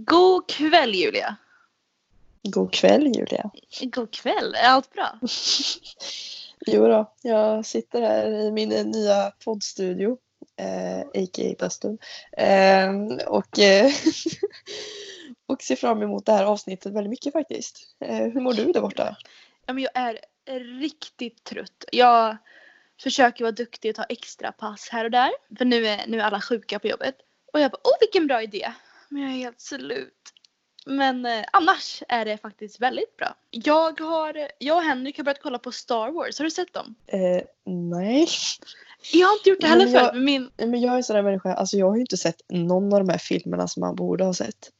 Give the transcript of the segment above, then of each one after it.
God kväll Julia. God kväll Julia. God kväll, är allt bra? Jo då, jag sitter här i min nya poddstudio, eh, a.k.a. bastun. Eh, och, eh, och ser fram emot det här avsnittet väldigt mycket faktiskt. Eh, hur mår du där borta? Ja, men jag är riktigt trött. Jag försöker vara duktig och ta extra pass här och där. För nu är, nu är alla sjuka på jobbet. Och jag bara, åh vilken bra idé. Men jag är helt slut. Men eh, annars är det faktiskt väldigt bra. Jag, har, jag och Henrik har börjat kolla på Star Wars. Har du sett dem? Eh, nej. Jag har inte gjort det heller Men jag- förut. Men min, Men jag är en sån där människa, alltså jag har ju inte sett någon av de här filmerna som man borde ha sett.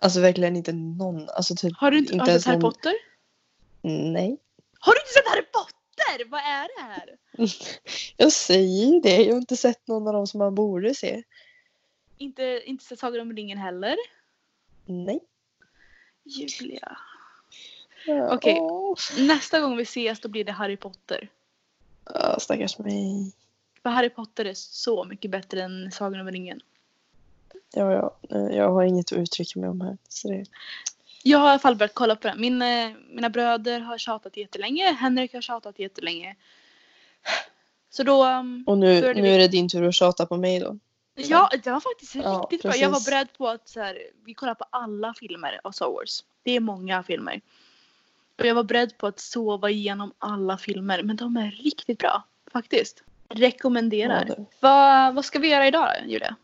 Alltså verkligen inte någon. Alltså typ har du inte, har du ens sett Harry någon- Potter? Nej. Har du inte sett Harry Potter? Vad är det här? Jag säger det, jag har inte sett någon av dem som man borde se. Inte, inte sett Sagan om ringen heller? Nej. Julia. Ja, Okej. åh. Nästa gång vi ses då blir det Harry Potter. Ja, stackars mig. För Harry Potter är så mycket bättre än Sagan om ringen. Ja, ja, jag har inget att uttrycka mig om här. Så det... Jag har i alla fall börjat kolla på den. Min, eh, mina bröder har tjatat jättelänge. Henrik har tjatat jättelänge. Så då... um, Och nu, nu vi- är det din tur att tjata på mig då. Ja, det var faktiskt Ja, riktigt bra. Jag var precis. beredd på att så här, vi kollar på alla filmer av Star Wars. Det är många filmer. Och jag var beredd på att sova igenom alla filmer. Men de är riktigt bra. Faktiskt. Rekommenderar. Ja, vad, vad ska vi göra idag då, Julia?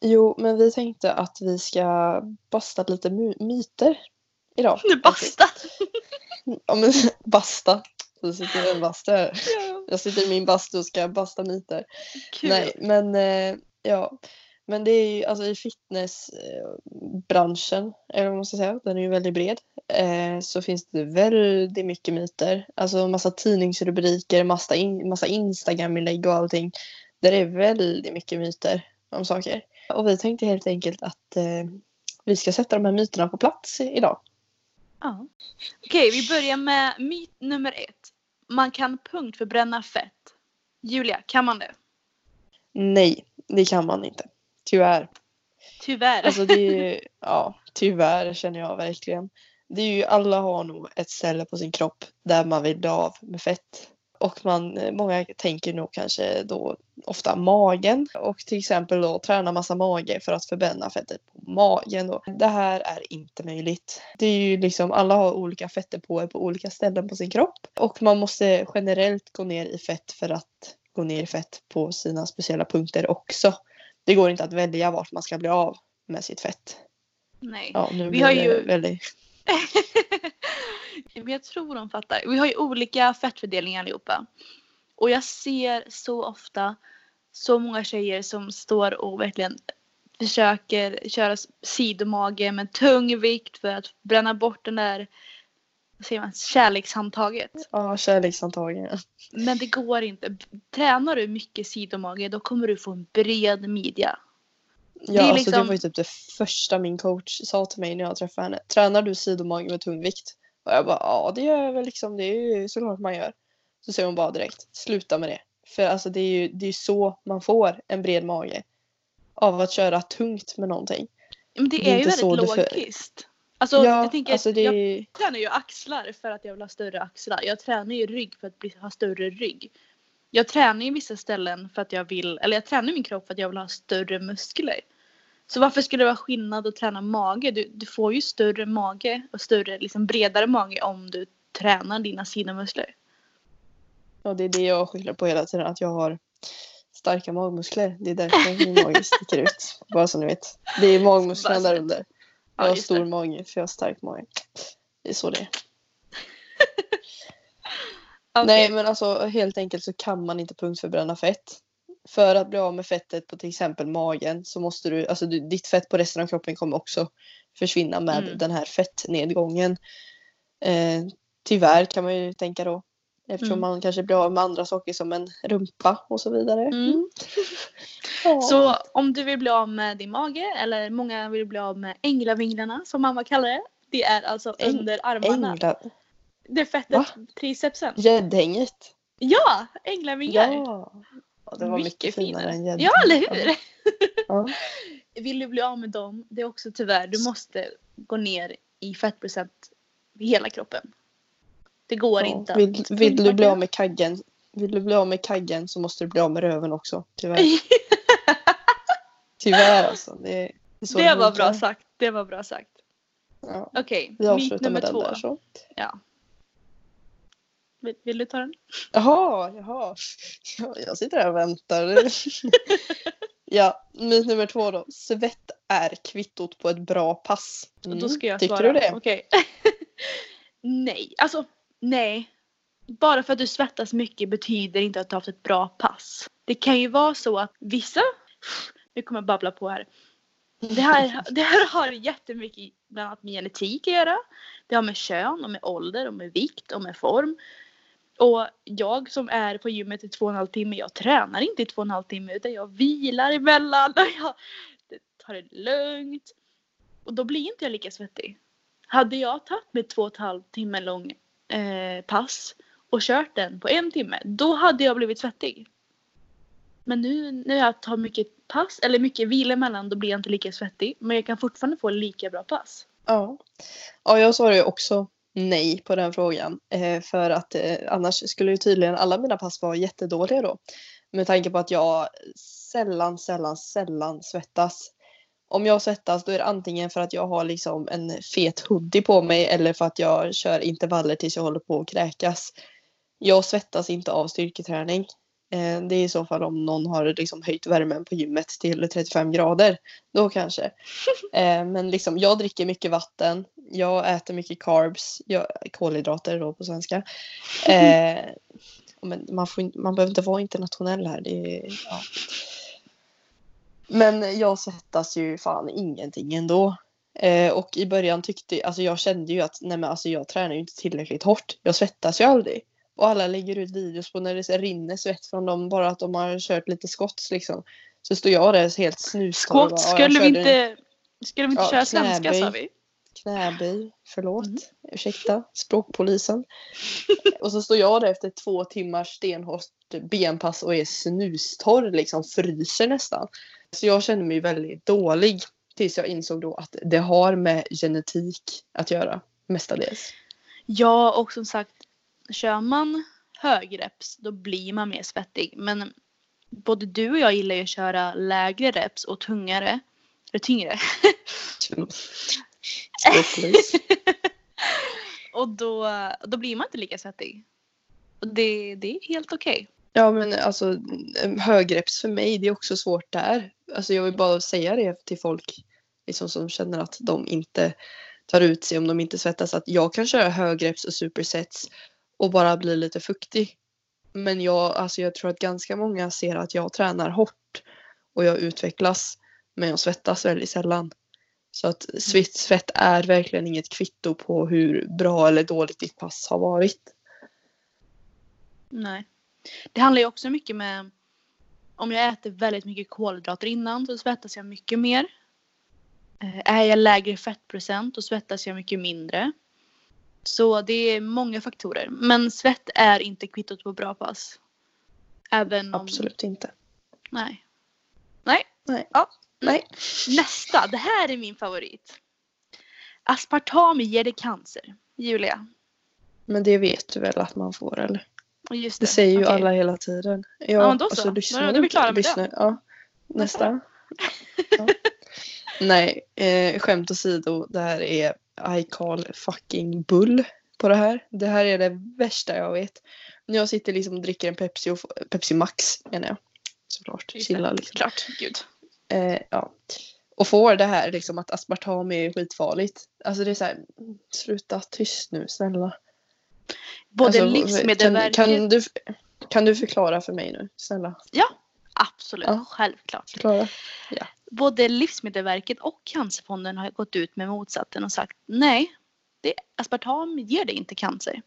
Jo, men vi tänkte att vi ska basta lite my- myter idag. Nu basta! Ja, men basta. Så sitter i en bastu här. Jag sitter i min bastu och ska basta myter. Kul. Nej, men eh, ja. Men det är ju alltså i fitnessbranschen, eller vad man ska säga, den är ju väldigt bred. Eh, så finns det väldigt mycket myter. Alltså massa tidningsrubriker, massa, in, massa Instagram-inlägg och allting. Där det är väldigt mycket myter om saker. Och vi tänkte helt enkelt att eh, vi ska sätta de här myterna på plats idag. Ja. Okej, vi börjar med myt nummer ett. Man kan punktförbränna fett. Julia, kan man det? Nej, det kan man inte. Tyvärr. Tyvärr. Alltså det är ju, ja, tyvärr känner jag verkligen. Det är ju, alla har nog ett ställe på sin kropp där man vill bli av med fett. Och man, många tänker nog kanske då ofta magen och till exempel då träna massa mage för att förbränna fettet på magen. Då. Det här är inte möjligt. Det är ju liksom, alla har olika fettdepåer på olika ställen på sin kropp och man måste generellt gå ner i fett för att gå ner i fett på sina speciella punkter också. Det går inte att välja vart man ska bli av med sitt fett. Nej. Ja, nu Vi har ju- väldigt... Men jag tror de fattar. Vi har ju olika fettfördelningar allihopa. Och jag ser så ofta så många tjejer som står och verkligen försöker köra sidomage med tung vikt för att bränna bort den där vad säger man, kärlekshandtaget. Ja, kärleksantagningar. Men det går inte. Tränar du mycket sidomage då kommer du få en bred midja. Ja, Det är alltså det liksom- var ju typ det första min coach sa till mig när jag träffade henne. Tränar du sidomage med tung vikt? Och jag bara, ja det gör jag väl liksom. Det är ju såklart man gör. Så säger hon bara direkt, sluta med det. För alltså det är ju det är så man får en bred mage. Av att köra tungt med någonting. Men det, Det är är, ju väldigt du för- logiskt. Alltså, ja, jag tänker, alltså det jag tränar ju axlar för att jag vill ha större axlar. Jag tränar ju rygg för att bli, ha större rygg. Jag tränar ju vissa ställen för att jag vill, eller jag tränar min kropp för att jag vill ha större muskler. Så varför skulle det vara skillnad att träna mage? Du, du får ju större mage och större, liksom bredare mage om du tränar dina sidomuskler. Ja, det är det jag skyller på hela tiden. Att jag har starka magmuskler. Det är därför min mage sticker ut. Bara så ni vet. Det är magmusklerna där under. Ja, Jag har stor det. mage för jag har stark mage. Det är så det är. Okej. Nej men alltså helt enkelt så kan man inte punktförbränna fett. för att bli av med fettet på till exempel magen så måste du, alltså du, ditt fett på resten av kroppen kommer också försvinna med Mm. den här fettnedgången. Eh, tyvärr kan man ju tänka då. Eftersom Mm. man kanske blir av med andra saker som en rumpa och så vidare. Mm. Ja. Så om du vill bli av med din mage eller många vill bli av med änglavinglarna som mamma kallar det. Det är alltså Äng- under armarna. Ängla, Det är fettet, Va? tricepsen. gäddhänget. Ja, änglavinglar. Ja. ja. Det var mycket, finare än gäddhänget. Ja, eller hur? Ja. Vill du bli av med dem, det är också tyvärr, du måste gå ner i fettprocent i hela kroppen. Det går Ja. inte. Vill, vill du bli av med kaggen vill du bli av med kaggen så måste du bli av med röven också. Tyvärr. Tyvärr alltså. Det, det, det var bra sagt. Det var bra sagt. Ja. Okej, myt avslutar nummer två. där så. Vill, vill du ta den? Jaha, jaha. Ja, jag sitter här och väntar. ja, myt nummer två då. Svett är kvittot på ett bra pass. Mm, då ska jag Tycker svara. du det? Okej. nej, alltså nej. Bara för att du svettas mycket betyder inte att du har haft ett bra pass. Det kan ju vara så att vissa, nu kommer jag babbla på här. Det här, det här har jättemycket bland annat med genetik att göra. Det har med kön och med ålder och med vikt och med form. Och jag som är på gymmet i två och en halv timme, jag tränar inte i två och en halv timme utan jag vilar emellan och jag tar det lugnt. Och då blir inte jag lika svettig. Hade jag tagit mig två och en halv timme lång eh, pass och kört den på en timme, då hade jag blivit svettig. Men nu när jag tar mycket pass, eller mycket vila emellan, då blir jag inte lika svettig. Men jag kan fortfarande få lika bra pass. Ja. ja, jag svarar ju också nej på den frågan. Eh, för att eh, annars skulle ju tydligen alla mina pass vara jättedåliga då. Med tanke på att jag sällan, sällan, sällan svettas. Om jag svettas då är det antingen för att jag har liksom en fet hoodie på mig eller för att jag kör intervaller tills jag håller på att kräkas. Jag svettas inte av styrketräning. Eh, det är i så fall om någon har liksom höjt värmen på gymmet till 35 grader. Då kanske. Eh, men liksom, jag dricker mycket vatten. Jag äter mycket carbs. Jag, kolhydrater då på svenska. Eh, men man, får, man behöver inte vara internationell här. Det, ja. Men jag svettas ju fan ingenting ändå. Eh, och i början tyckte alltså jag kände ju att nej men alltså jag tränar ju inte tillräckligt hårt. Jag svettas ju aldrig. Och alla lägger ut videos på när det rinner svett från dem bara att de har kört lite skotts liksom. Så står jag där helt snustorr Skott, "Ja, jag skulle vi inte, skulle vi inte Ja, köra svenska sa vi? Knäböj, förlåt, Mm. ursäkta, språkpolisen. och så står jag där efter två timmars stenhårt benpass och är snustorr, liksom fryser nästan. Så jag kände mig väldigt dålig tills jag insåg då att det har med genetik att göra, mestadels. Ja, och som sagt, kör man högreps då blir man mer svettig. Men både du och jag gillar ju att köra lägre reps och tungare. Eller tyngre. Och då, då blir man inte lika svettig. Det, det är helt okej. Ja men alltså högreps för mig det är också svårt där. Alltså jag vill bara säga det till folk liksom, som känner att de inte tar ut sig om de inte svettas. Att jag kan köra högreps och supersets och bara bli lite fuktig. Men jag, alltså jag tror att ganska många ser att jag tränar hårt och jag utvecklas. Men jag svettas väldigt sällan. Så att svett, svett är verkligen inget kvitto på hur bra eller dåligt ditt pass har varit. Nej. Det handlar ju också mycket med om jag äter väldigt mycket kolhydrater innan så svettas jag mycket mer. Eh, Är jag lägre fettprocent då svettas jag mycket mindre. Så det är många faktorer. Men svett är inte kvittot på bra pass. Även om... Absolut inte. Nej. Nej. Nej. Ja. Nej. Nästa. Det här är min favorit. Aspartam ger dig cancer. Julia. Men det vet du väl att man får eller? Just Det säger ju Okej. alla hela tiden. Ja, Ja, då och så. lyssnar Då är vi klara med lyssnar- Ja. Nästa. Ja. Nej, eh, skämt åsido. Det här är I call fucking bull på det här. Det här är det värsta jag vet. Jag sitter liksom och dricker en Pepsi, och, Pepsi Max menar jag. Såklart. Det. Chilla liksom. Klart. Gud. Eh, ja. Och får det här liksom att aspartam är skitfarligt. Alltså det är så här, mm, sluta tyst nu snälla. Både Alltså, Livsmedelsverket. Kan, kan, du, kan du förklara för mig nu, snälla? Absolut, Ja. självklart. Klara? Både Livsmedelsverket och Cancerfonden har gått ut med motsatsen och sagt nej, det, aspartam ger dig inte cancer.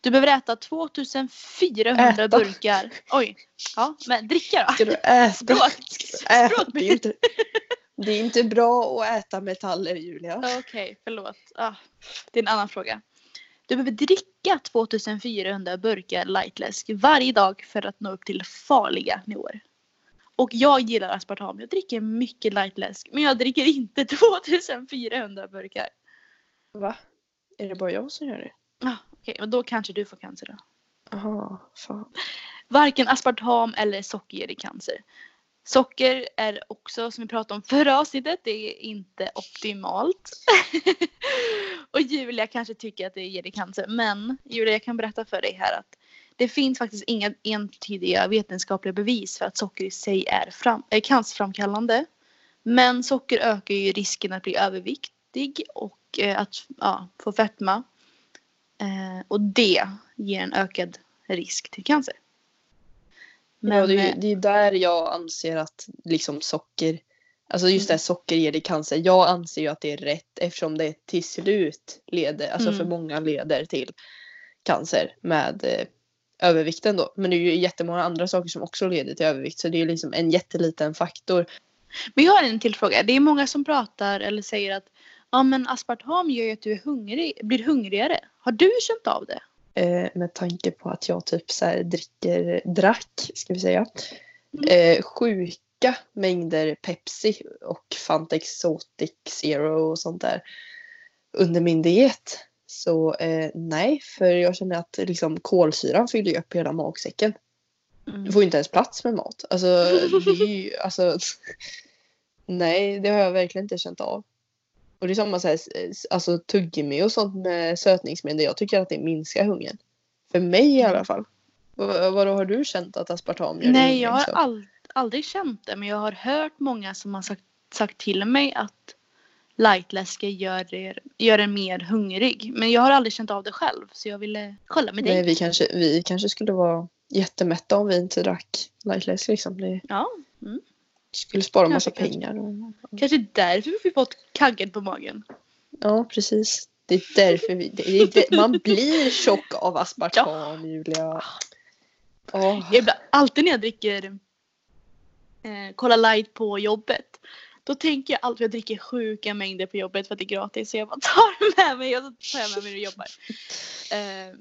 Du behöver äta 2400 Äta? burkar. Oj, ja, men dricka då. Ska du äta? Språk. Ä- Språk. det, är inte, det är inte bra att äta metaller Julia. Okej, förlåt. Ah, det är en annan fråga. Du behöver dricka 2400 burkar lightläsk varje dag för att nå upp till farliga nivåer. Och jag gillar aspartam. Jag dricker mycket lightläsk. Men jag dricker inte 2400 burkar. Va? Är det bara jag som gör det? Ah, Okej, men då kanske du får cancer då. Jaha, fan. Varken aspartam eller socker ger dig cancer. Socker är också, som vi pratade om förra avsnittet, det är inte optimalt. och Julia kanske tycker att det ger dig cancer. Men Julia, jag kan berätta för dig här att det finns faktiskt inga entydiga vetenskapliga bevis för att socker i sig är, fram, är cancerframkallande. Men socker ökar ju risken att bli överviktig och eh, att ja, få fetma. Eh, och det ger en ökad risk till cancer ja, det, är, eh, det är där jag anser att liksom socker, alltså just det Mm. här socker ger dig cancer. Jag anser ju att det är rätt eftersom det till slut leder, alltså för Mm. många leder till cancer med eh, övervikten då. Men det är ju jättemånga andra saker som också leder till övervikt så det är ju liksom en jätteliten faktor. Men jag har en till fråga. Det är många som pratar eller säger att ja, men aspartam gör ju att du hungrig, blir hungrigare. Har du känt av det? Eh, med tanke på att jag typ så här dricker, drack, ska vi säga, Mm. eh, sjuka mängder Pepsi och Fanta Exotic Zero och sånt där under min diet. Så eh, nej, för jag känner att liksom, kolsyran fyller ju upp hela magsäcken. Du får ju inte ens plats med mat. Alltså, det är ju, alltså, nej, det har jag verkligen inte känt av. Och det är samma så här, alltså, tuggummi och sånt med sötningsmedel. Jag tycker att det minskar hungern. För mig i alla fall. Vad, vadå, har du känt att aspartam gör Nej, jag har ald- aldrig känt det. Men jag har hört många som har sagt, sagt till mig att lightläske gör, er, gör en mer hungrig. Men jag har aldrig känt av det själv. Så jag ville kolla med dig. Nej, vi kanske, vi kanske skulle vara jättemätta om vi inte drack lightläsk liksom. Det Ja, skulle spara massa Kanske, pengar. Och, kanske därför vi fått kaggen på magen. ja, precis. Det är därför vi, det är, det, man blir tjock av aspartam, Julia. Åh. Jag ibland, alltid när jag dricker eh, Cola light på jobbet. Då tänker jag alltid att jag dricker sjuka mängder på jobbet för att det är gratis. Så jag bara tar med mig och så tar jag med mig och jobbar. Eh,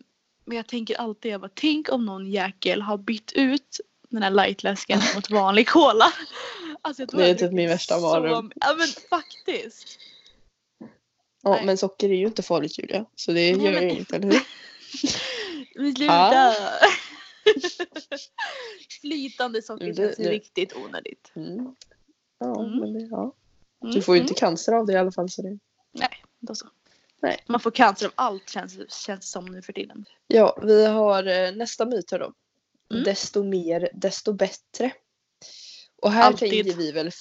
men jag tänker alltid, jag bara, tänk om någon jäkel har bytt ut den här lightläsken mot vanlig cola. Alltså, Det är typ min värsta så- mardröm. Ja men faktiskt. Ja, Nej. men socker är ju inte farligt Julia. Så det Nej, gör men- ju inget, eller hur? Men sluta! Ah. Flytande socker Det- känns det- riktigt onödigt. Mm. Ja, Mm. men det, ja. Mm, Du får ju mm. inte cancer av det i alla fall. Så det... Då så. Nej. Man får cancer av allt känns känns som nu för tiden. Ja, vi har eh, nästa myt här då. Mm. Desto mer, desto bättre. Och här Alltid. tänker vi väl,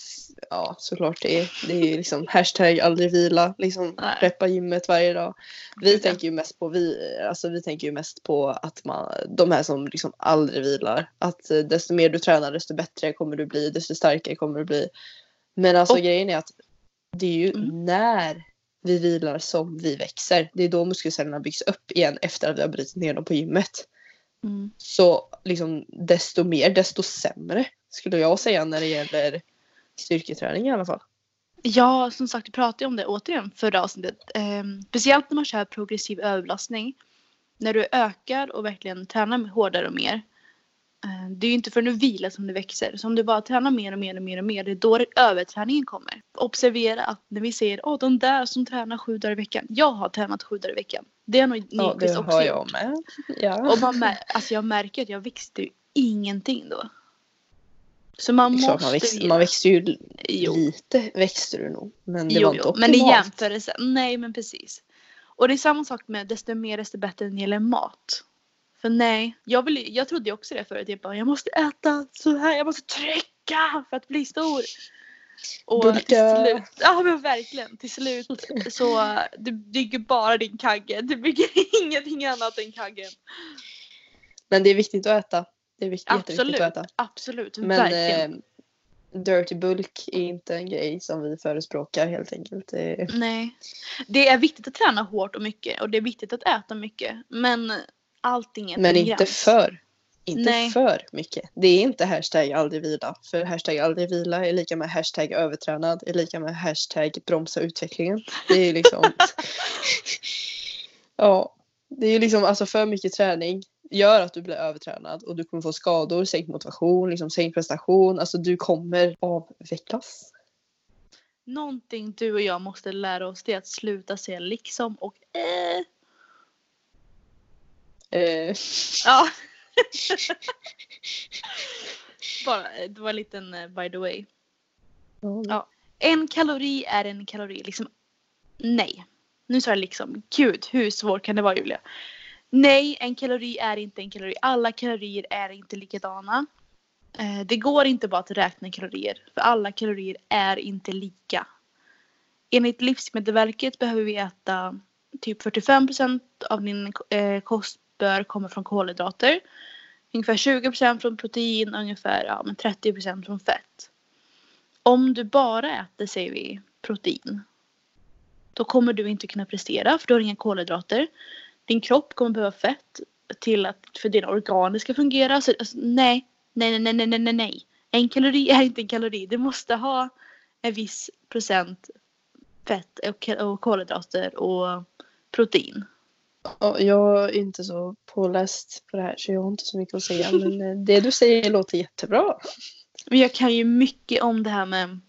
ja såklart det är, det är ju liksom hashtag aldrig vila, liksom Nej. preppa gymmet varje dag. Vi ja. tänker ju mest på, vi, alltså vi tänker ju mest på att man, de här som liksom aldrig vilar. Att eh, desto mer du tränar desto bättre kommer du bli, desto starkare kommer du bli. Men alltså Och- grejen är att det är ju Mm. när vi vilar som vi växer. Det är då muskelcellerna byggs upp igen efter att vi har brutit ner dem på gymmet. Mm. Så liksom desto mer, desto sämre skulle jag säga när det gäller styrketräning i alla fall. Ja, som sagt, vi pratade om det återigen förra avsnittet. Ehm, speciellt när man kör progressiv överbelastning. När du ökar och verkligen tränar hårdare och mer. eh, det är ju inte förrän du vilar som du växer. Så om du bara tränar mer och mer och mer och mer, det är då överträningen kommer. Observera att när vi säger åh de där som tränar sju dagar i veckan. Jag har tränat sju dagar i veckan. Det har nog Ja, det Nyqvist också har gjort. jag med. Ja. Och man alltså jag märker att jag växte ju ingenting då. Så man måste man, växer, vila. man växer ju Jo. lite, växte du nog. Men det Jo, var inte jo, men i optimalt. jämförelse. Nej, men precis. Och det är samma sak med desto mer desto bättre när det gäller mat. För nej, jag, vill, jag trodde ju också det förut. Jag bara, jag måste äta så här, jag måste trycka för att bli stor. Och Bulka. till slut, ja men verkligen. Till slut så du bygger bara din kagge. Du bygger ingenting annat än kaggen. Men det är viktigt att äta. Det är viktigt, Absolut. att äta. Absolut, Men verkligen. eh, dirty bulk är inte en grej som vi förespråkar helt enkelt. Det, Nej. Det är viktigt att träna hårt och mycket och det är viktigt att äta mycket. Men allting är men en inte gräns. för. Inte Nej. för mycket. Det är inte hashtag aldrig vila. För hashtag aldrig vila är lika med hashtag övertränad. Är lika med hashtag bromsa utvecklingen. Det är liksom. ja. Det är ju liksom alltså för mycket träning gör att du blir övertränad och du kommer få skador, sänkt motivation, liksom sänkt prestation. Alltså du kommer avvecklas. Någonting du och jag måste lära oss är att sluta säga liksom och eh. Eh, Ja. Bara, det var en liten eh, by the way. ja. Ja. En kalori är en kalori. Liksom, nej. Nu sa jag liksom. Gud, hur svårt kan det vara Julia? Nej, en kalori är inte en kalori. Alla kalorier är inte likadana. Eh, det går inte bara att räkna kalorier. För alla kalorier är inte lika. Enligt Livsmedelsverket behöver vi äta typ 45% av din eh, kost bör komma från kolhydrater. Ungefär 20% från protein och ungefär ja, men 30% från fett. Om du bara äter, säger vi, protein. Då kommer du inte kunna prestera för du har inga kolhydrater. Din kropp kommer behöva fett till att för dina organ ska fungera. Så, alltså, nej, nej, nej, nej, nej, nej, nej. En kalori är inte en kalori. Du måste ha en viss procent fett och, och kolhydrater och protein. Ja, jag är inte så påläst på det här så jag har inte så mycket att säga. Men eh, det du säger låter jättebra. Men jag kan ju mycket om det här med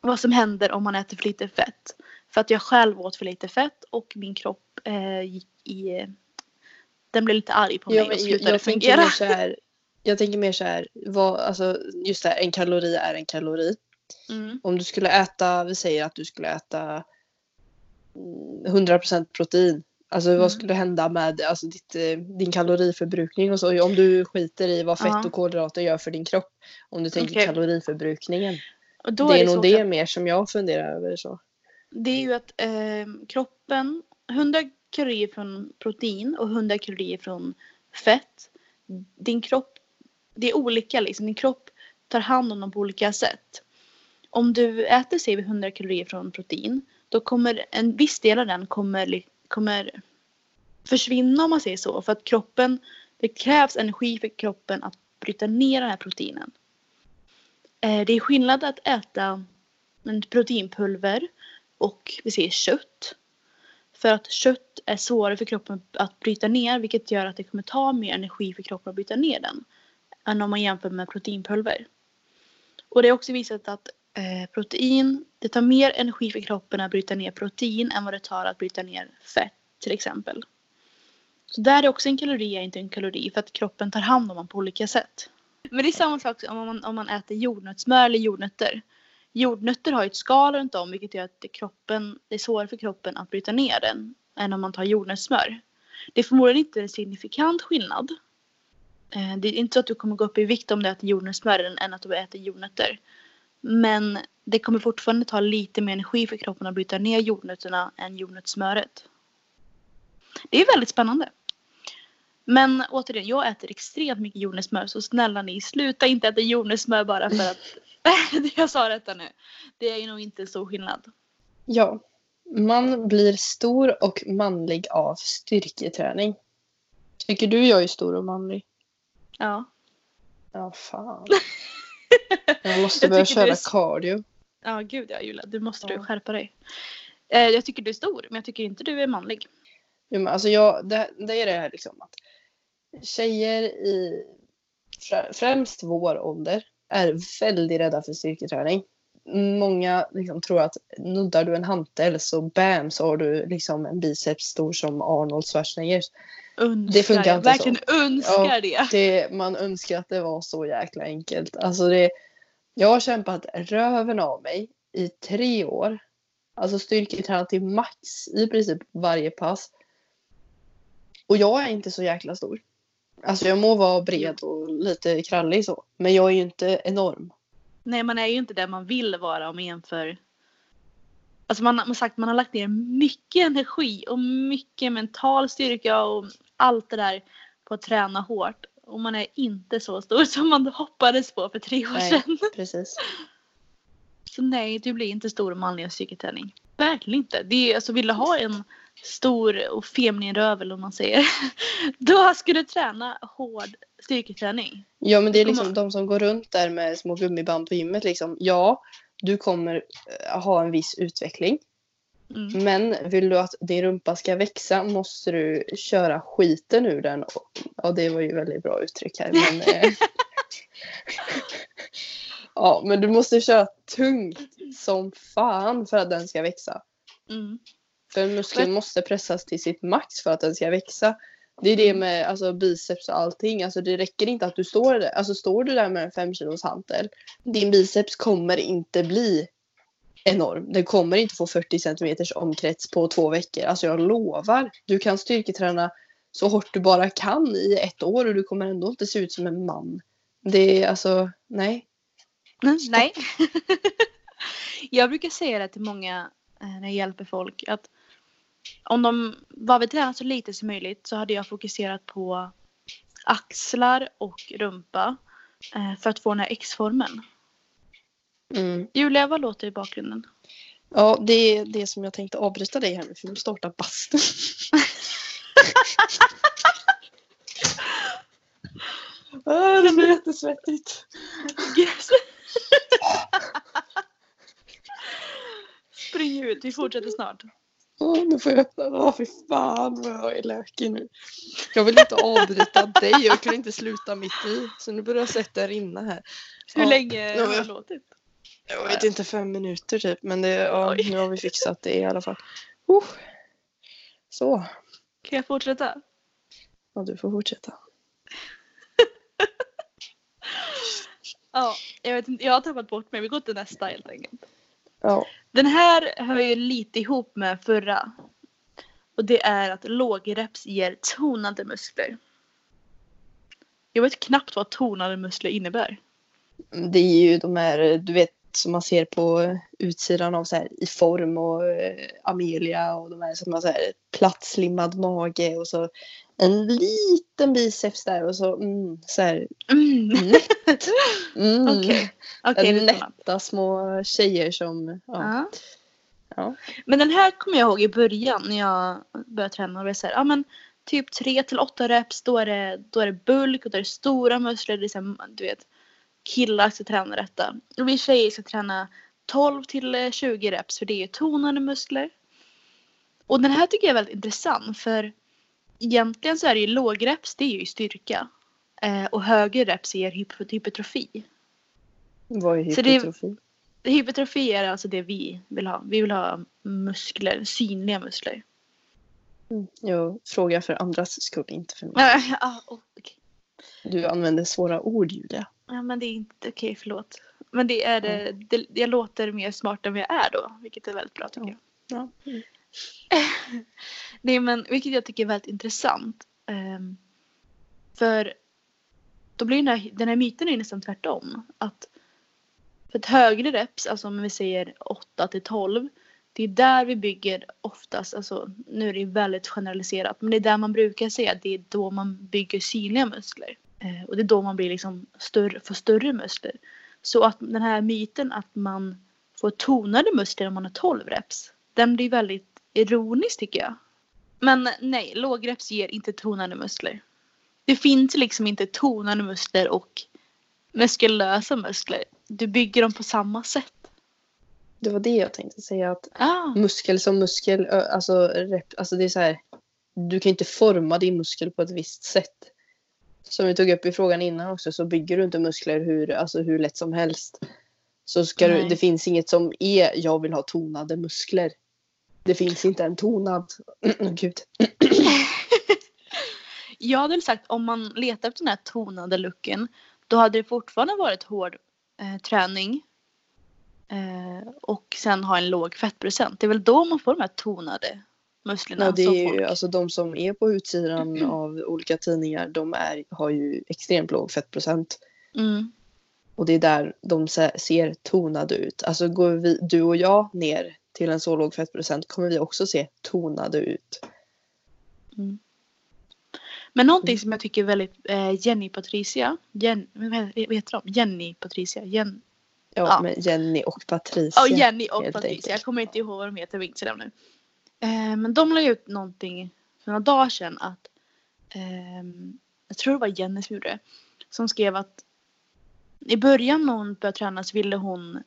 vad som händer om man äter för lite fett. För att jag själv åt för lite fett och min kropp eh, gick i... Den blev lite arg på mig Ja, och jag, slutade jag, tänker fungera. mer så här, jag tänker mer så här, vad, alltså, just det här, en kalori är en kalori. Mm. Om du skulle äta, vi säger att du skulle äta mm, 100% protein. Alltså Mm. vad skulle hända med alltså, ditt, eh, din kaloriförbrukning och så? Om du skiter i vad fett och kolhydrater gör för din kropp. Om du tänker Okej. kaloriförbrukningen. Det är, är det, nog det mer som jag funderar över. så det är ju att eh, kroppen, 100 kalorier från protein och 100 kalorier från fett. Din kropp, det är olika liksom. Din kropp tar hand om dem på olika sätt. Om du äter säger vi 100 kalorier från protein då kommer en viss del av den kommer, kommer försvinna om man säger så. För att kroppen, det krävs energi för kroppen att bryta ner den här proteinen. Eh, det är skillnad att äta en proteinpulver och vi säger kött. För att kött är svårare för kroppen att bryta ner vilket gör att det kommer ta mer energi för kroppen att bryta ner den. Än om man jämför med proteinpulver. Och det är också visat att eh, protein, det tar mer energi för kroppen att bryta ner protein än vad det tar att bryta ner fett till exempel. Så där är också en kalori är inte en kalori för att kroppen tar hand om den på olika sätt. Men det är samma sak om man, om man äter jordnötssmör eller jordnötter. Jordnötter har ju ett skal runt om vilket gör att det, kroppen, det är svårare för kroppen att bryta ner den än om man tar jordnötssmör. Det är förmodligen inte en signifikant skillnad. Eh, det är inte så att du kommer gå upp i vikt om du äter jordnötssmör än att du äter jordnötter. Men det kommer fortfarande ta lite mer energi för kroppen att bryta ner jordnötterna än jordnötssmöret. Det är väldigt spännande. Men återigen, jag äter extremt mycket jordnötssmör så snälla ni sluta inte äta jordnötssmör bara för att jag sa detta nu. Det är ju nog inte så skillnad. Ja. Man blir stor och manlig av styrketräning. Tycker du jag är stor och manlig? Ja. Ja, fan. Jag måste Jag börja du köra s- cardio. Ja gud ja Julia, du måste du Ja. skärpa dig. Eh, jag tycker du är stor men jag tycker inte du är manlig. Jo, men alltså jag, det, det är det här liksom att tjejer i frä- främst vår ålder är väldigt rädda för styrketräning. Många liksom tror att nuddar du en hantel så bam så har du liksom en biceps stor som Arnold Schwarzenegger. Önskar, Det funkar inte så. verkligen önskar Ja, det. Det, man önskar att det var så jäkla enkelt. Alltså det, jag har kämpat röven av mig i tre år. Alltså styrketränat till max i princip varje pass. Och jag är inte så jäkla stor. Alltså jag må vara bred och lite krallig så. Men jag är ju inte enorm. Nej man är ju inte där man vill vara om man jämför. Alltså man, man, har sagt, man har lagt ner mycket energi och mycket mental styrka och allt det där på att träna hårt. och man är inte så stor som man hoppades på för tre år Nej. sedan. Precis. Så nej, du blir inte stor om man gör styrketräning. Verkligen inte. Det är, alltså, vill du ha en stor och feminin rövel om man säger. Då du träna hård styrketräning. Ja men det är liksom de som går runt där med små gummiband på gymmet liksom. Ja, du kommer eh, ha en viss utveckling. Mm. Men vill du att din rumpa ska växa måste du köra skiten ur den. Ja, det var ju väldigt bra uttryck här. Men, eh, ja, men du måste köra tungt som fan för att den ska växa. Mm. För muskeln måste pressas till sitt max för att den ska växa. Det är det med alltså, biceps och allting. Alltså, det räcker inte att du står där. Alltså, står du där med en 5 kilos hantel. Din biceps kommer inte bli enorm. Den kommer inte få 40 centimeters omkrets på två veckor. Alltså jag lovar. Du kan styrketräna så hårt du bara kan i ett år och du kommer ändå inte se ut som en man. Det är alltså, nej. Mm, Nej. jag brukar säga det till många eh, när jag hjälper folk att om de bara vill träna så lite som möjligt så hade jag fokuserat på axlar och rumpa eh, för att få den här X-formen. Mm. Julia, vad låter i bakgrunden? Ja, det är det som jag tänkte avbryta dig här med för vi startar bastun. ah, det blir jättesvettigt. Yes. Spring ut, vi fortsätter snart. Åh, nu får jag öppna. Åh, fy fan vad jag är lökig nu. Jag vill inte avbryta dig. Jag kan inte sluta mitt i. Så nu börjar jag sätta er inne här. Hur Ja. länge har det jag- låtit? Jag vet inte, fem minuter typ. Men det, ja, nu har vi fixat det i alla fall. Uh. Så. Kan jag fortsätta? Ja, du får fortsätta. Ja, jag, vet inte, jag har tappat bort mig. Vi går till nästa helt enkelt. Ja. Den här hör ju lite ihop med förra. Och det är att lågreps ger tonade muskler. Jag vet knappt vad tonade muskler innebär. Det är ju de här, du vet, som man ser på utsidan av så här i form och eh, Amelia och de här som har så här plattslimmad mage och så en liten biceps där och så mm, så här Mm. nätt. Mm. Är tonat. Nätta små tjejer som, ja. Ja. Ja. Men den här kommer jag ihåg i början när jag började träna. Och det så här, ja, men typ 3 till 8 reps då är, det, då är det bulk och då är det stora muskler. Det är så här, du vet, killar ska träna detta. Och vi tjejer ska träna 12 till eh, 20 reps för det är ju tonade muskler. Och den här tycker jag är väldigt intressant för egentligen så är det ju lågreps, det är ju styrka. Eh, och högre reps ger hypo- hypertrofi. Vad är Så det hypertrofi? Hypertrofi är alltså det vi vill ha. Vi vill ha muskler, synliga muskler. Mm. Jag frågar för andras skull, inte för mig. Ah, okej. Du använder svåra ord Julia. ja men det är inte okej, förlåt. Men det är det, det, jag låter mer smart än vad jag är då, vilket är väldigt bra tycker jag. Ja. Mm. Nej men vilket jag tycker är väldigt intressant. Um, för då blir den här, den här myten är nästan tvärtom. Att för ett högre reps, alltså om vi säger 8 till 12. Det är där vi bygger oftast, alltså nu är det väldigt generaliserat. Men det är där man brukar säga att det är då man bygger synliga muskler. Eh, och det är då man blir liksom större, får större muskler. Så att den här myten att man får tonade muskler om man har 12 reps. Den blir väldigt ironisk tycker jag. Men nej, lågreps ger inte tonade muskler. Det finns liksom inte tonade muskler och muskulösa muskler. Du bygger dem på samma sätt. Det var det jag tänkte säga att Ah. muskel som muskel, alltså, rep, alltså det är så här. Du kan inte forma din muskel på ett visst sätt. Som vi tog upp i frågan innan också så bygger du inte muskler hur, alltså hur lätt som helst. Så ska du, det finns inget som är jag vill ha tonade muskler. Det finns inte en tonad. Gud. Jag hade sagt om man letar efter den här tonade looken. Då hade det fortfarande varit hård eh, träning. Eh, och sen ha en låg fettprocent. Det är väl då man får de här tonade musklerna. Ja, det är ju, alltså de som är på utsidan av olika tidningar de är, har ju extremt låg fettprocent. Mm. Och det är där de se- ser tonade ut. Alltså går vi, du och jag ner till en så låg fettprocent kommer vi också se tonade ut. Men någonting som jag tycker är väldigt eh, Jenny Patricia. Jen, vad heter de? Jenny Patricia. Jen, Ja, Ja. med Jenny och Patricia. Ja, Jenny och Patricia. enkelt. Jag kommer inte ihåg vad de heter på Instagram nu. Eh, men de la ut någonting för några dagar sedan att ehm, jag tror det var Jenny som gjorde det. Som skrev att i början när hon började träna så ville hon eh,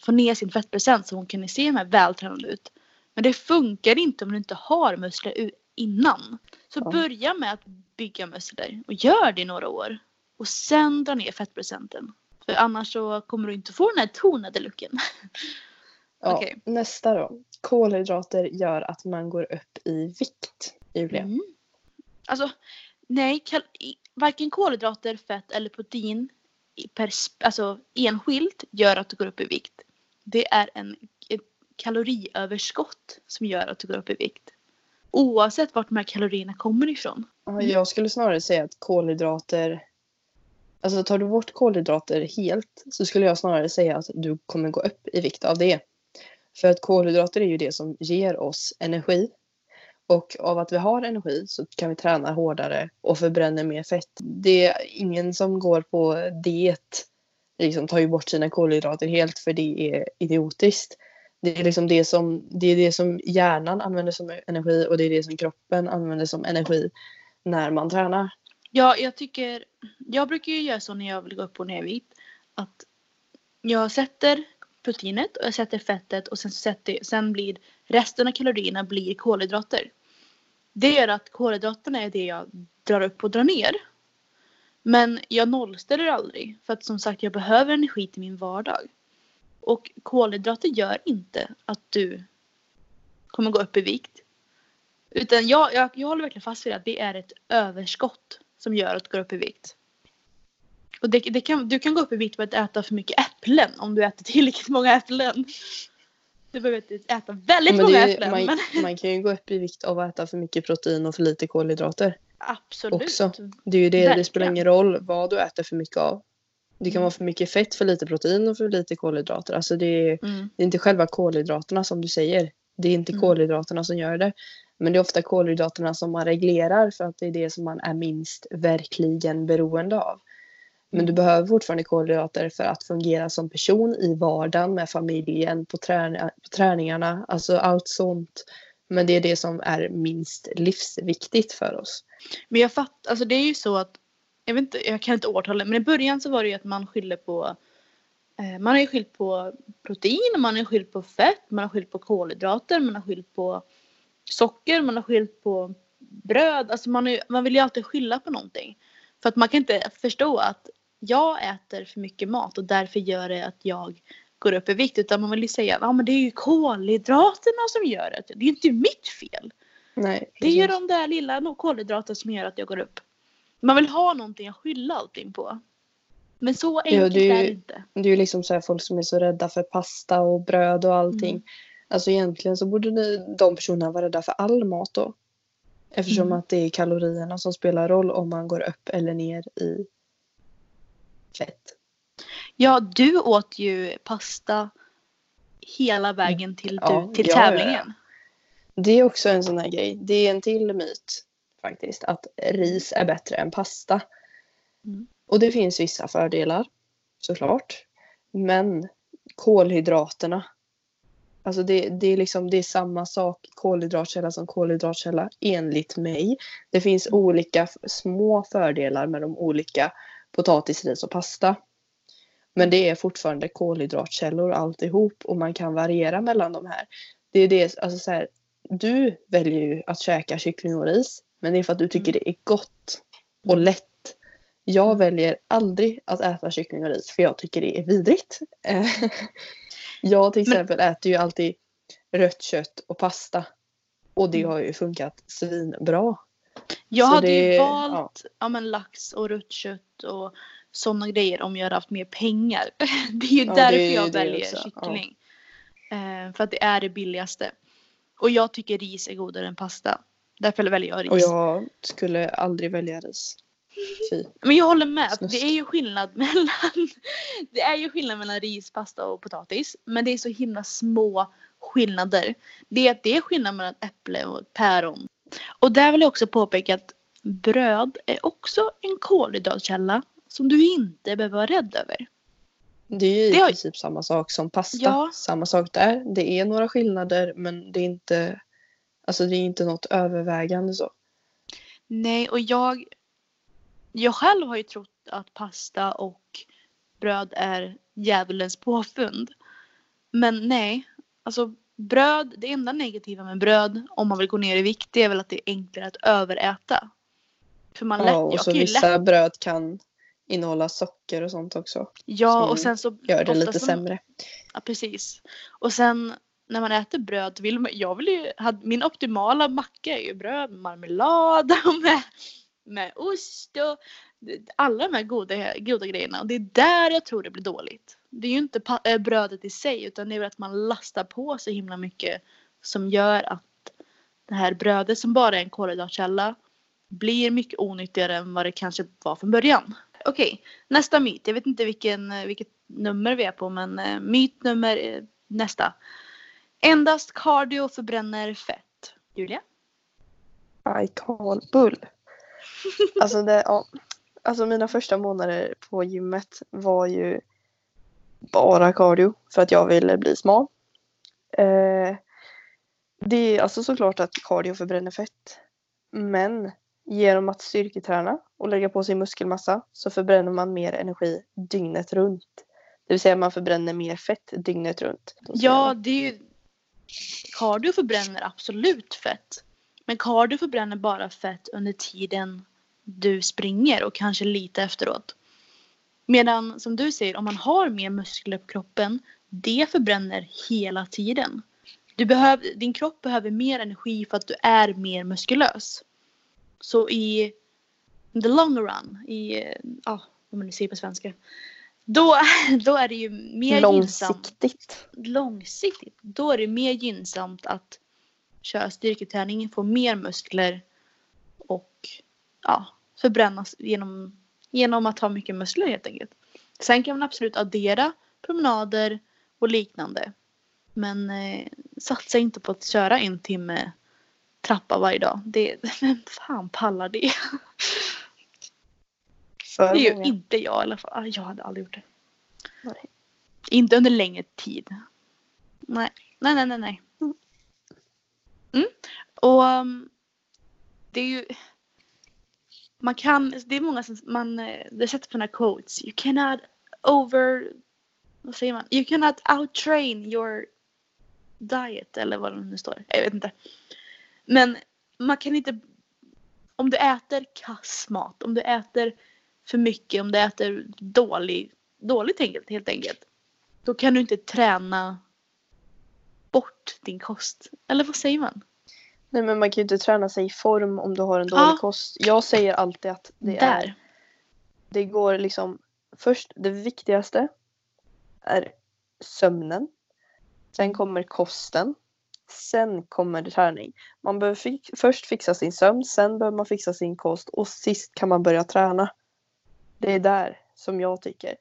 få ner sin fettprocent så hon kunde se mer vältränad ut. Men det funkar inte om du inte har muskler innan. Så Ja. börja med att bygga muskler och gör det i några år. Och sen dra ner fettprocenten. För annars så kommer du inte få den här tonade looken. Ja, Okej. Nästa då. Kolhydrater gör att man går upp i vikt. Julia. Mm. Alltså, nej, varken kolhydrater, fett eller protein per, alltså, enskilt gör att du går upp i vikt. Det är en, ett kaloriöverskott som gör att du går upp i vikt. Oavsett vart de här kalorierna kommer ifrån. Jag skulle snarare säga att kolhydrater... Alltså tar du bort kolhydrater helt så skulle jag snarare säga att du kommer gå upp i vikt av det. För att kolhydrater är ju det som ger oss energi. Och av att vi har energi så kan vi träna hårdare och förbränna mer fett. Det är ingen som går på diet liksom tar ju bort sina kolhydrater helt för det är idiotiskt. Det är liksom det som, det är det som hjärnan använder som energi och det är det som kroppen använder som energi när man tränar. Ja, jag tycker, jag brukar ju göra så när jag vill gå upp och ner i vikt. Att jag sätter proteinet och jag sätter fettet och sen, så sätter, sen blir resten av kalorierna blir kolhydrater. Det gör att kolhydraterna är det jag drar upp och drar ner. Men jag nollställer aldrig för att som sagt jag behöver energi till min vardag. Och kolhydrater gör inte att du kommer gå upp i vikt. Utan jag, jag, jag håller verkligen fast vid att det är ett överskott som gör att du går upp i vikt. Och det, det kan, du kan gå upp i vikt på att äta för mycket äpplen om du äter tillräckligt många äpplen. Du behöver inte äta väldigt Men många äpplen. man, men man kan ju gå upp i vikt av att äta för mycket protein och för lite kolhydrater. absolut. också. Det är ju det, det spelar ingen roll vad du äter för mycket av. Det kan Mm. vara för mycket fett, för lite protein och för lite kolhydrater. Alltså det är, Mm. det är inte själva kolhydraterna som du säger. Det är inte Mm. kolhydraterna som gör det. Men det är ofta kolhydraterna som man reglerar för att det är det som man är minst verkligen beroende av. Men du behöver fortfarande kolhydrater för att fungera som person i vardagen med familjen, på, träna- på träningarna, alltså allt sånt. Men det är det som är minst livsviktigt för oss. Men jag fattar, alltså det är ju så att, jag vet inte, jag kan inte årtalet, men i början så var det ju att man skyllde på eh, man har ju skyllt på protein, man har skyllt på fett, man har skyllt på kolhydrater, man har skyllt på socker, man har skyllt på bröd. Alltså man, är, man vill ju alltid skylla på någonting. För att man kan inte förstå att jag äter för mycket mat och därför gör det att jag går upp i vikt. Utan man vill ju säga att ah, men det är ju kolhydraterna som gör det. Det är ju inte mitt fel. Nej, Det är ju de där lilla kolhydraterna som gör att jag går upp. Man vill ha någonting att skylla allting på. Men så enkelt det är är ju- det inte. Det är ju liksom så här folk som är så rädda för pasta och bröd och allting. Mm. Alltså egentligen så borde ni, de personerna vara rädda för all mat då. Eftersom Mm. att det är kalorierna som spelar roll om man går upp eller ner i fett. Ja, du åt ju pasta hela vägen till, Ja, du, till ja, ja, ja. tävlingen. Det är också en sån här grej. Det är en till myt faktiskt. Att ris är bättre än pasta. Mm. Och det finns vissa fördelar såklart. Men kolhydraterna. Alltså det, det, är liksom, det är samma sak kolhydratkälla som kolhydratkälla enligt mig. Det finns olika f- små fördelar med de olika potatis, ris och pasta. Men det är fortfarande kolhydratkällor alltihop och man kan variera mellan de här. Det är det, alltså så här, du väljer ju att käka kyckling och ris men det är för att du tycker det är gott och lätt. Jag väljer aldrig att äta kyckling och ris för jag tycker det är vidrigt. Jag till Men- exempel äter ju alltid rött kött och pasta. Och det Mm. har ju funkat svinbra. Jag Så hade ju det- valt ja. men, lax och rött kött och sådana grejer om jag hade haft mer pengar. Det är ju Ja, därför är ju jag väljer också, ja. kyckling. Eh, för att det är det billigaste. Och jag tycker ris är godare än pasta. Därför väljer jag ris. Och jag skulle aldrig välja ris. Fy. Men jag håller med. Snusk. Det är ju skillnad mellan Det är ju skillnad mellan ris, pasta och potatis. Men det är så himla små skillnader. Det är det är skillnad mellan äpple och päron. Och där vill jag också påpeka att bröd är också en kolhydratkälla som du inte behöver vara rädd över. Det är ju Det i har- princip samma sak som pasta. Ja. Samma sak där. Det är några skillnader men det är inte, alltså det är inte något övervägande så. Nej, och jag, jag själv har ju trott att pasta och bröd är djävulens påfund. Men nej, alltså bröd, det enda negativa med bröd om man vill gå ner i vikt det är väl att det är enklare att överäta. För man lätt, Ja, och så vissa lätt, bröd kan innehålla socker och sånt också. ja och sen så Gör det lite som- sämre. Ja, precis. Och sen när man äter bröd vill man, jag vill ju, min optimala macka är ju bröd med marmelad och med, med ost och alla de här goda, goda grejerna. Och det är där jag tror det blir dåligt. Det är ju inte eh, brödet i sig utan det är väl att man lastar på så himla mycket som gör att det här brödet som bara är en kolhydratkälla blir mycket onyttigare än vad det kanske var från början. Okej, nästa myt. Jag vet inte vilken, eh, vilket nummer vi är på men eh, myt nummer eh, nästa. Endast cardio förbränner fett. Julia? I call bull. Alltså, det, ja. alltså mina första månader på gymmet var ju bara cardio för att jag ville bli smal. Eh, det är alltså såklart att cardio förbränner fett. Men genom att styrketräna och lägga på sig muskelmassa så förbränner man mer energi dygnet runt. Det vill säga man förbränner mer fett dygnet runt. Ja, det är ju... Cardio förbränner absolut fett. Men cardio förbränner bara fett under tiden du springer och kanske lite efteråt. Medan som du säger, om man har mer muskler på kroppen, det förbränner hela tiden. Du behöver, din kropp behöver mer energi för att du är mer muskulös. Så i the long run, i, ja, vad man nu säger på svenska. Då, då är det ju mer gynnsamt Långsiktigt. långsiktigt, då är det mer gynnsamt att köra styrketräning, få mer muskler och ja, förbrännas genom, genom att ha mycket muskler helt enkelt. Sen kan man absolut addera promenader och liknande. Men eh, satsa inte på att köra en timme trappa varje dag. Det, vem fan pallar det? För Det gör inte jag i alla fall. Ah, Jag hade aldrig gjort det. Nej. Inte under längre tid. Nej, nej, nej, nej. nej. Mm. Och ehm, det är ju... Man kan, det är många som, man, eh, det sätter på sådana quotes. You cannot over, vad säger man? You cannot outtrain your diet eller vad det nu står. Jag vet inte. Men man kan inte, om du äter kass mat, om du äter för mycket, om du äter dålig, dåligt enkelt, helt enkelt. Då kan du inte träna bort din kost. Eller vad säger man? Nej men man kan ju inte träna sig i form om du har en dålig Ja. kost. Jag säger alltid att det är Där. Det går liksom först det viktigaste är sömnen. Sen kommer kosten. Sen kommer träning. Man behöver fi- först fixa sin sömn, sen behöver man fixa sin kost och sist kan man börja träna. Det är där som jag tycker.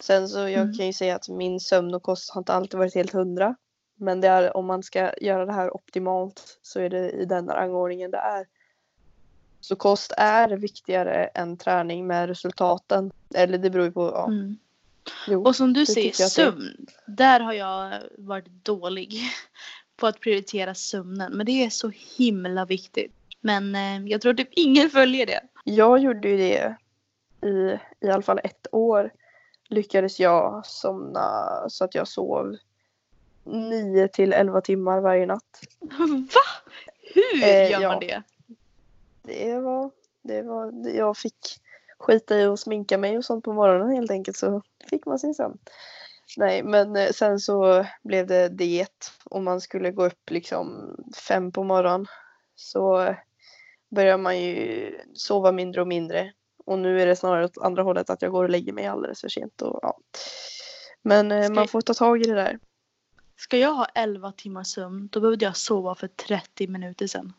Sen så jag Mm. kan ju säga att min sömn och kost har inte alltid varit helt hundra. Men det är, om man ska göra det här optimalt så är det i den rangordningen det är. Så kost är viktigare än träning med resultaten. Eller det beror ju på, ja. Mm. Jo. Och som du säger, sömn. Där har jag varit dålig på att prioritera sömnen. Men det är så himla viktigt. Men eh, jag tror typ ingen följer det. Jag gjorde ju det i i alla fall ett år. Lyckades jag somna så att jag sov 9 till 11 timmar varje natt. Va? Hur Eh, gör ja. man det? Det var, det var, jag fick skita i att sminka mig och sånt på morgonen helt enkelt så fick man sin sömn. Nej men eh, sen så blev det diet och man skulle gå upp liksom fem på morgonen. Så börjar man ju sova mindre och mindre. Och nu är det snarare åt andra hållet att jag går och lägger mig alldeles för sent. Och, ja. Men eh, Ska- man får ta tag i det där. Ska jag ha 11 timmar sömn då behövde jag sova för 30 minuter sedan.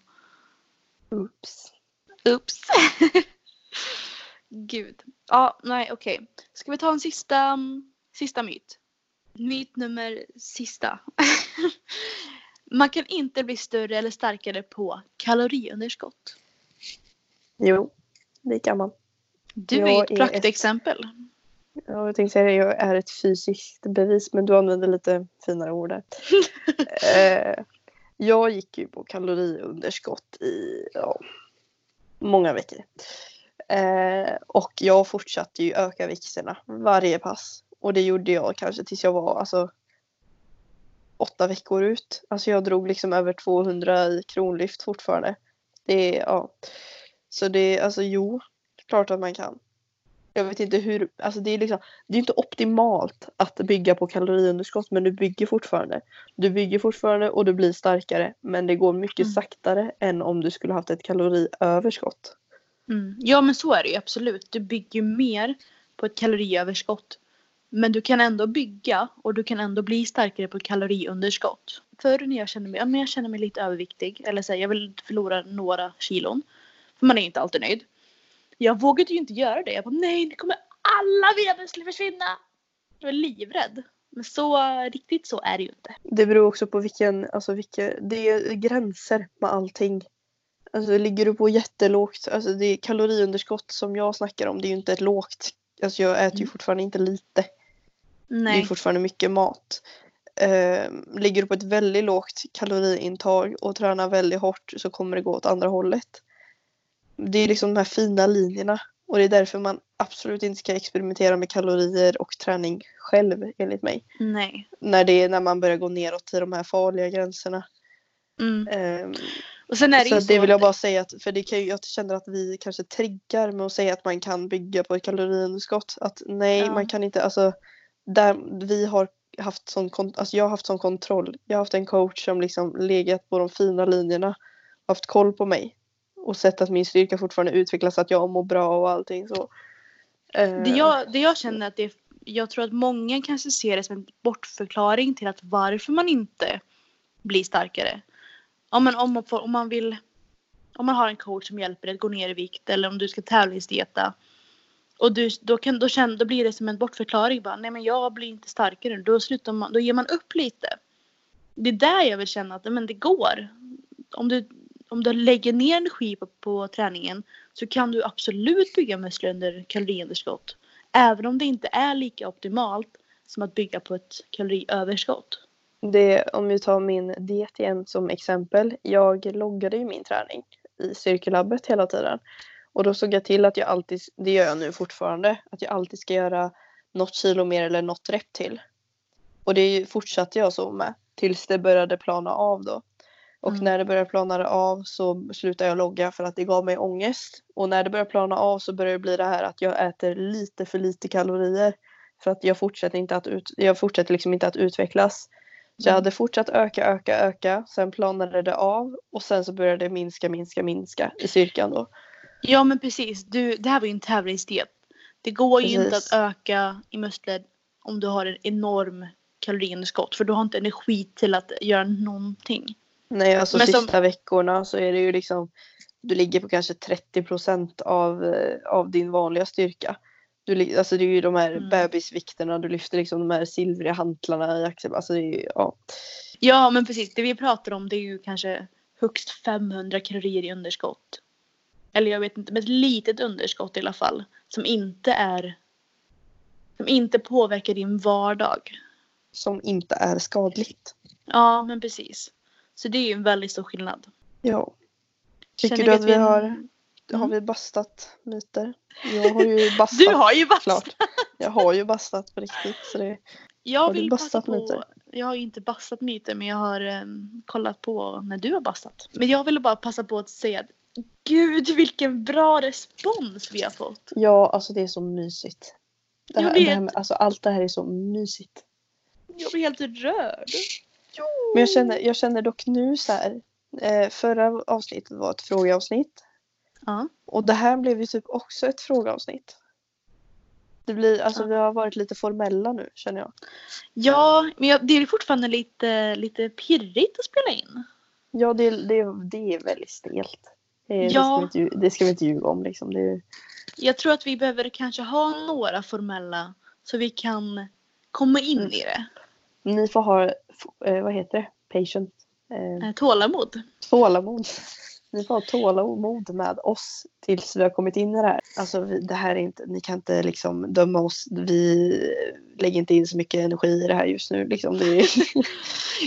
Oops. Oops. Gud. Ja, nej okej. Ska vi ta en sista, sista myt? Myt nummer sista. Man kan inte bli större eller starkare på kaloriunderskott. Jo, det kan man. Du Jag är ett praktexempel. Ja, jag tänkte säga det, jag är ett fysiskt bevis men du använder lite finare ord där. eh, jag gick ju på kaloriunderskott i ja, många veckor. Eh, och jag fortsatte ju öka vikterna varje pass. Och det gjorde jag kanske tills jag var alltså åtta veckor ut. Alltså jag drog liksom över 200 i kronlyft fortfarande. Det ja. Så det är alltså jo, klart att man kan. Jag vet inte hur, alltså det är liksom, det är inte optimalt att bygga på kaloriunderskott men du bygger fortfarande. Du bygger fortfarande och du blir starkare men det går mycket Mm. saktare än om du skulle haft ett kaloriöverskott. Mm. Ja men så är det ju absolut. Du bygger mer på ett kaloriöverskott. Men du kan ändå bygga och du kan ändå bli starkare på ett kaloriunderskott. Förr när jag kände mig, ja, men jag kände mig lite överviktig eller så här, jag vill förlora några kilon. För man är inte alltid nöjd. Jag vågade ju inte göra det. Jag bara nej nu kommer alla muskler försvinna. Jag var livrädd. Men så riktigt så är det ju inte. Det beror också på vilken, alltså vilka, det är gränser med allting. Alltså ligger du på jättelågt, alltså det är kaloriunderskott som jag snackar om, det är ju inte ett lågt. Alltså jag äter ju Mm. fortfarande inte lite. Det är Nej. fortfarande mycket mat. Eh, ligger du på ett väldigt lågt kaloriintag och tränar väldigt hårt så kommer det gå åt andra hållet. Det är liksom de här fina linjerna och det är därför man absolut inte ska experimentera med kalorier och träning själv enligt mig. Nej. När det är när man börjar gå neråt till de här farliga gränserna. Mm. Ehm, Och sen är det så ju det så vill jag bara säga att, för det kan jag känner att vi kanske triggar med att säga att man kan bygga på ett kaloriunderskott. Att nej, Ja. man kan inte, alltså där vi har haft sån, alltså jag har haft sån kontroll. Jag har haft en coach som liksom legat på de fina linjerna, haft koll på mig och sett att min styrka fortfarande utvecklas, att jag mår bra och allting så. Eh, Det jag, det jag känner att det jag tror att många kanske ser det som en bortförklaring till att varför man inte blir starkare. Ja, men om, man får, om man vill om man har en coach som hjälper dig att gå ner i vikt eller om du ska tävlingsdieta och du, då, kan, då, känner, då blir det som en bortförklaring. Bara, Nej men jag blir inte starkare. Då, slutar man, då ger man upp lite. Det är där jag vill känna att men det går. Om du, om du lägger ner energi på, på träningen så kan du absolut bygga muskler under kaloriunderskott. Även om det inte är lika optimalt som att bygga på ett kaloriöverskott. Det, om vi tar min diet igen som exempel. Jag loggade ju min träning i cirkellabbet hela tiden. Och då såg jag till att jag alltid, det gör jag nu fortfarande, att jag alltid ska göra något kilo mer eller något rep till. Och det fortsatte jag så med tills det började plana av då. Och Mm. när det började plana av så slutade jag logga för att det gav mig ångest. Och när det började plana av så började det bli det här att jag äter lite för lite kalorier. För att jag fortsätter, inte att ut, jag fortsätter liksom inte att utvecklas. Så jag Mm. hade fortsatt öka, öka, öka. Sen planade det av och sen så började det minska, minska, minska i styrkan då. Ja men precis. Du, det här var ju en tävlingsdiet. Det går ju inte Precis. att öka i muskler om du har en enorm kaloriunderskott. För du har inte energi till att göra någonting. Nej, alltså Men som- sista veckorna så är det ju liksom du ligger på kanske 30 procent av, eh, av din vanliga styrka. Du, alltså det är ju de här Mm. bebisvikterna, du lyfter liksom de här silvriga hantlarna i axel. Alltså ju, ja. Ja men precis. Det vi pratar om det är ju kanske högst 500 kalorier i underskott. Eller jag vet inte, men ett litet underskott i alla fall. Som inte är som inte påverkar din vardag. Som inte är skadligt. Ja men precis. Så det är ju en väldigt stor skillnad. Ja. Tycker Känner du att vi har, har Mm. vi bastat myter? Jag har ju bastat. Du har ju bastat! klart. Jag har ju bastat på riktigt. Så det, Jag Har vill bastat på. myter? Jag har ju inte bastat myter men jag har em, kollat på när du har bastat. Men jag ville bara passa på att säga att Gud vilken bra respons vi har fått. ja, alltså det är så mysigt. Det Jag här, det här vet. med, alltså allt det här är så mysigt. Jag blir helt rörd. Men jag känner, jag känner dock nu så här. Eh, förra avsnittet var ett frågeavsnitt. Ja. Och det här blev ju typ också ett frågeavsnitt. Det blir, alltså Ja. vi har varit lite formella nu känner jag. Ja, men jag, det är fortfarande lite, lite pirrigt att spela in. Ja det, det, det är väldigt stelt. Det, det, ska Ja. vi inte, lju- det ska vi inte ljuga om liksom. Det, Jag tror att vi behöver kanske ha några formella så vi kan komma in Mm. i det. Ni får ha, eh, vad heter det, patient, eh, Eh, Tålamod. tålamod. Ni får ha tålamod med oss tills vi har kommit in i det här. Alltså vi, det här är inte, ni kan inte liksom döma oss. Vi lägger inte in så mycket energi i det här just nu. Liksom. Är,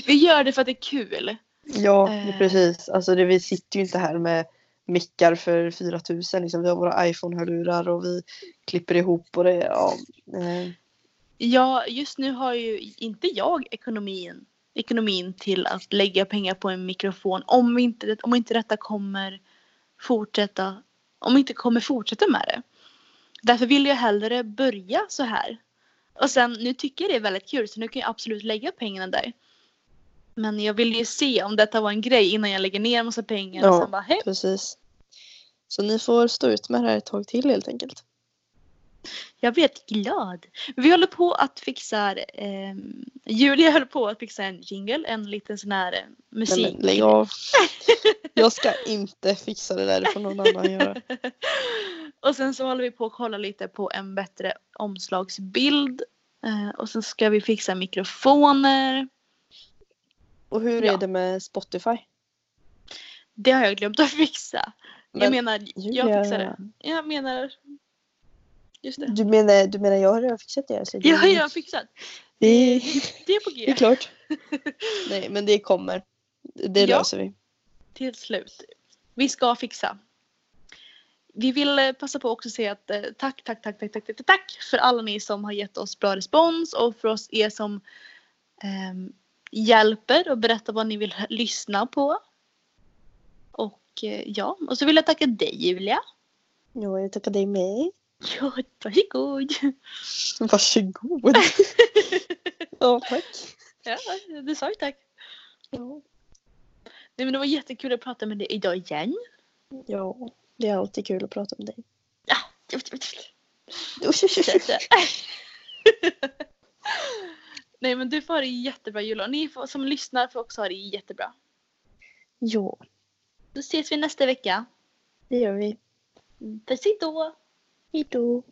Vi gör det för att det är kul. ja, Eh. precis. Alltså det, vi sitter ju inte här med mickar för 4000. Liksom. Vi har våra iPhone-hörlurar och vi klipper ihop och det, ja. Eh, Ja, just nu har ju inte jag ekonomin, ekonomin till att lägga pengar på en mikrofon om, inte, om inte detta kommer fortsätta, om inte kommer fortsätta med det. Därför vill jag hellre börja så här. Och sen, nu tycker jag det är väldigt kul så nu kan jag absolut lägga pengarna där. Men jag vill ju se om detta var en grej innan jag lägger ner en massa pengar och Ja. sen bara hej. precis. Så ni får stå ut med det här ett tag till helt enkelt. Jag helt glad. Vi håller på att fixa, eh, Julia höll på att fixa en jingle, en liten sån här eh, Nej, musik. men lägg av. Jag ska inte fixa det där, det får någon annan göra. och sen så håller vi på att kolla lite på en bättre omslagsbild. Eh, och sen ska vi fixa mikrofoner. Och hur Ja. är det med Spotify? Det har jag glömt att fixa. jag Men, menar, Julia, jag fixar det. Jag menar, just det. Du menar, du menar jag har redan fixat det? Så det, Jag har redan fixat. det, Det är på det är G. klart. Nej, men det kommer. Det Ja. löser vi. till slut. Vi ska fixa. Vi vill eh, passa på också att säga att eh, tack, tack, tack, tack, tack, tack, tack för alla ni som har gett oss bra respons och för oss er som ehm, hjälper och berättar vad ni vill lyssna på. Och eh, ja, och så vill jag tacka dig Julia. Ja, jag tackar dig med. Ja, varsågod. Varsågod. ja, tack. Ja, du sa ju tack. Ja. Nej, men det var jättekul att prata med dig idag igen. ja, det är alltid kul att prata med dig. Nej men du får ha det jättebra Julia. Och ni får, som lyssnar får också ha det jättebra. Ja, Då ses vi nästa vecka. det gör vi. Puss hejdå! Hej då.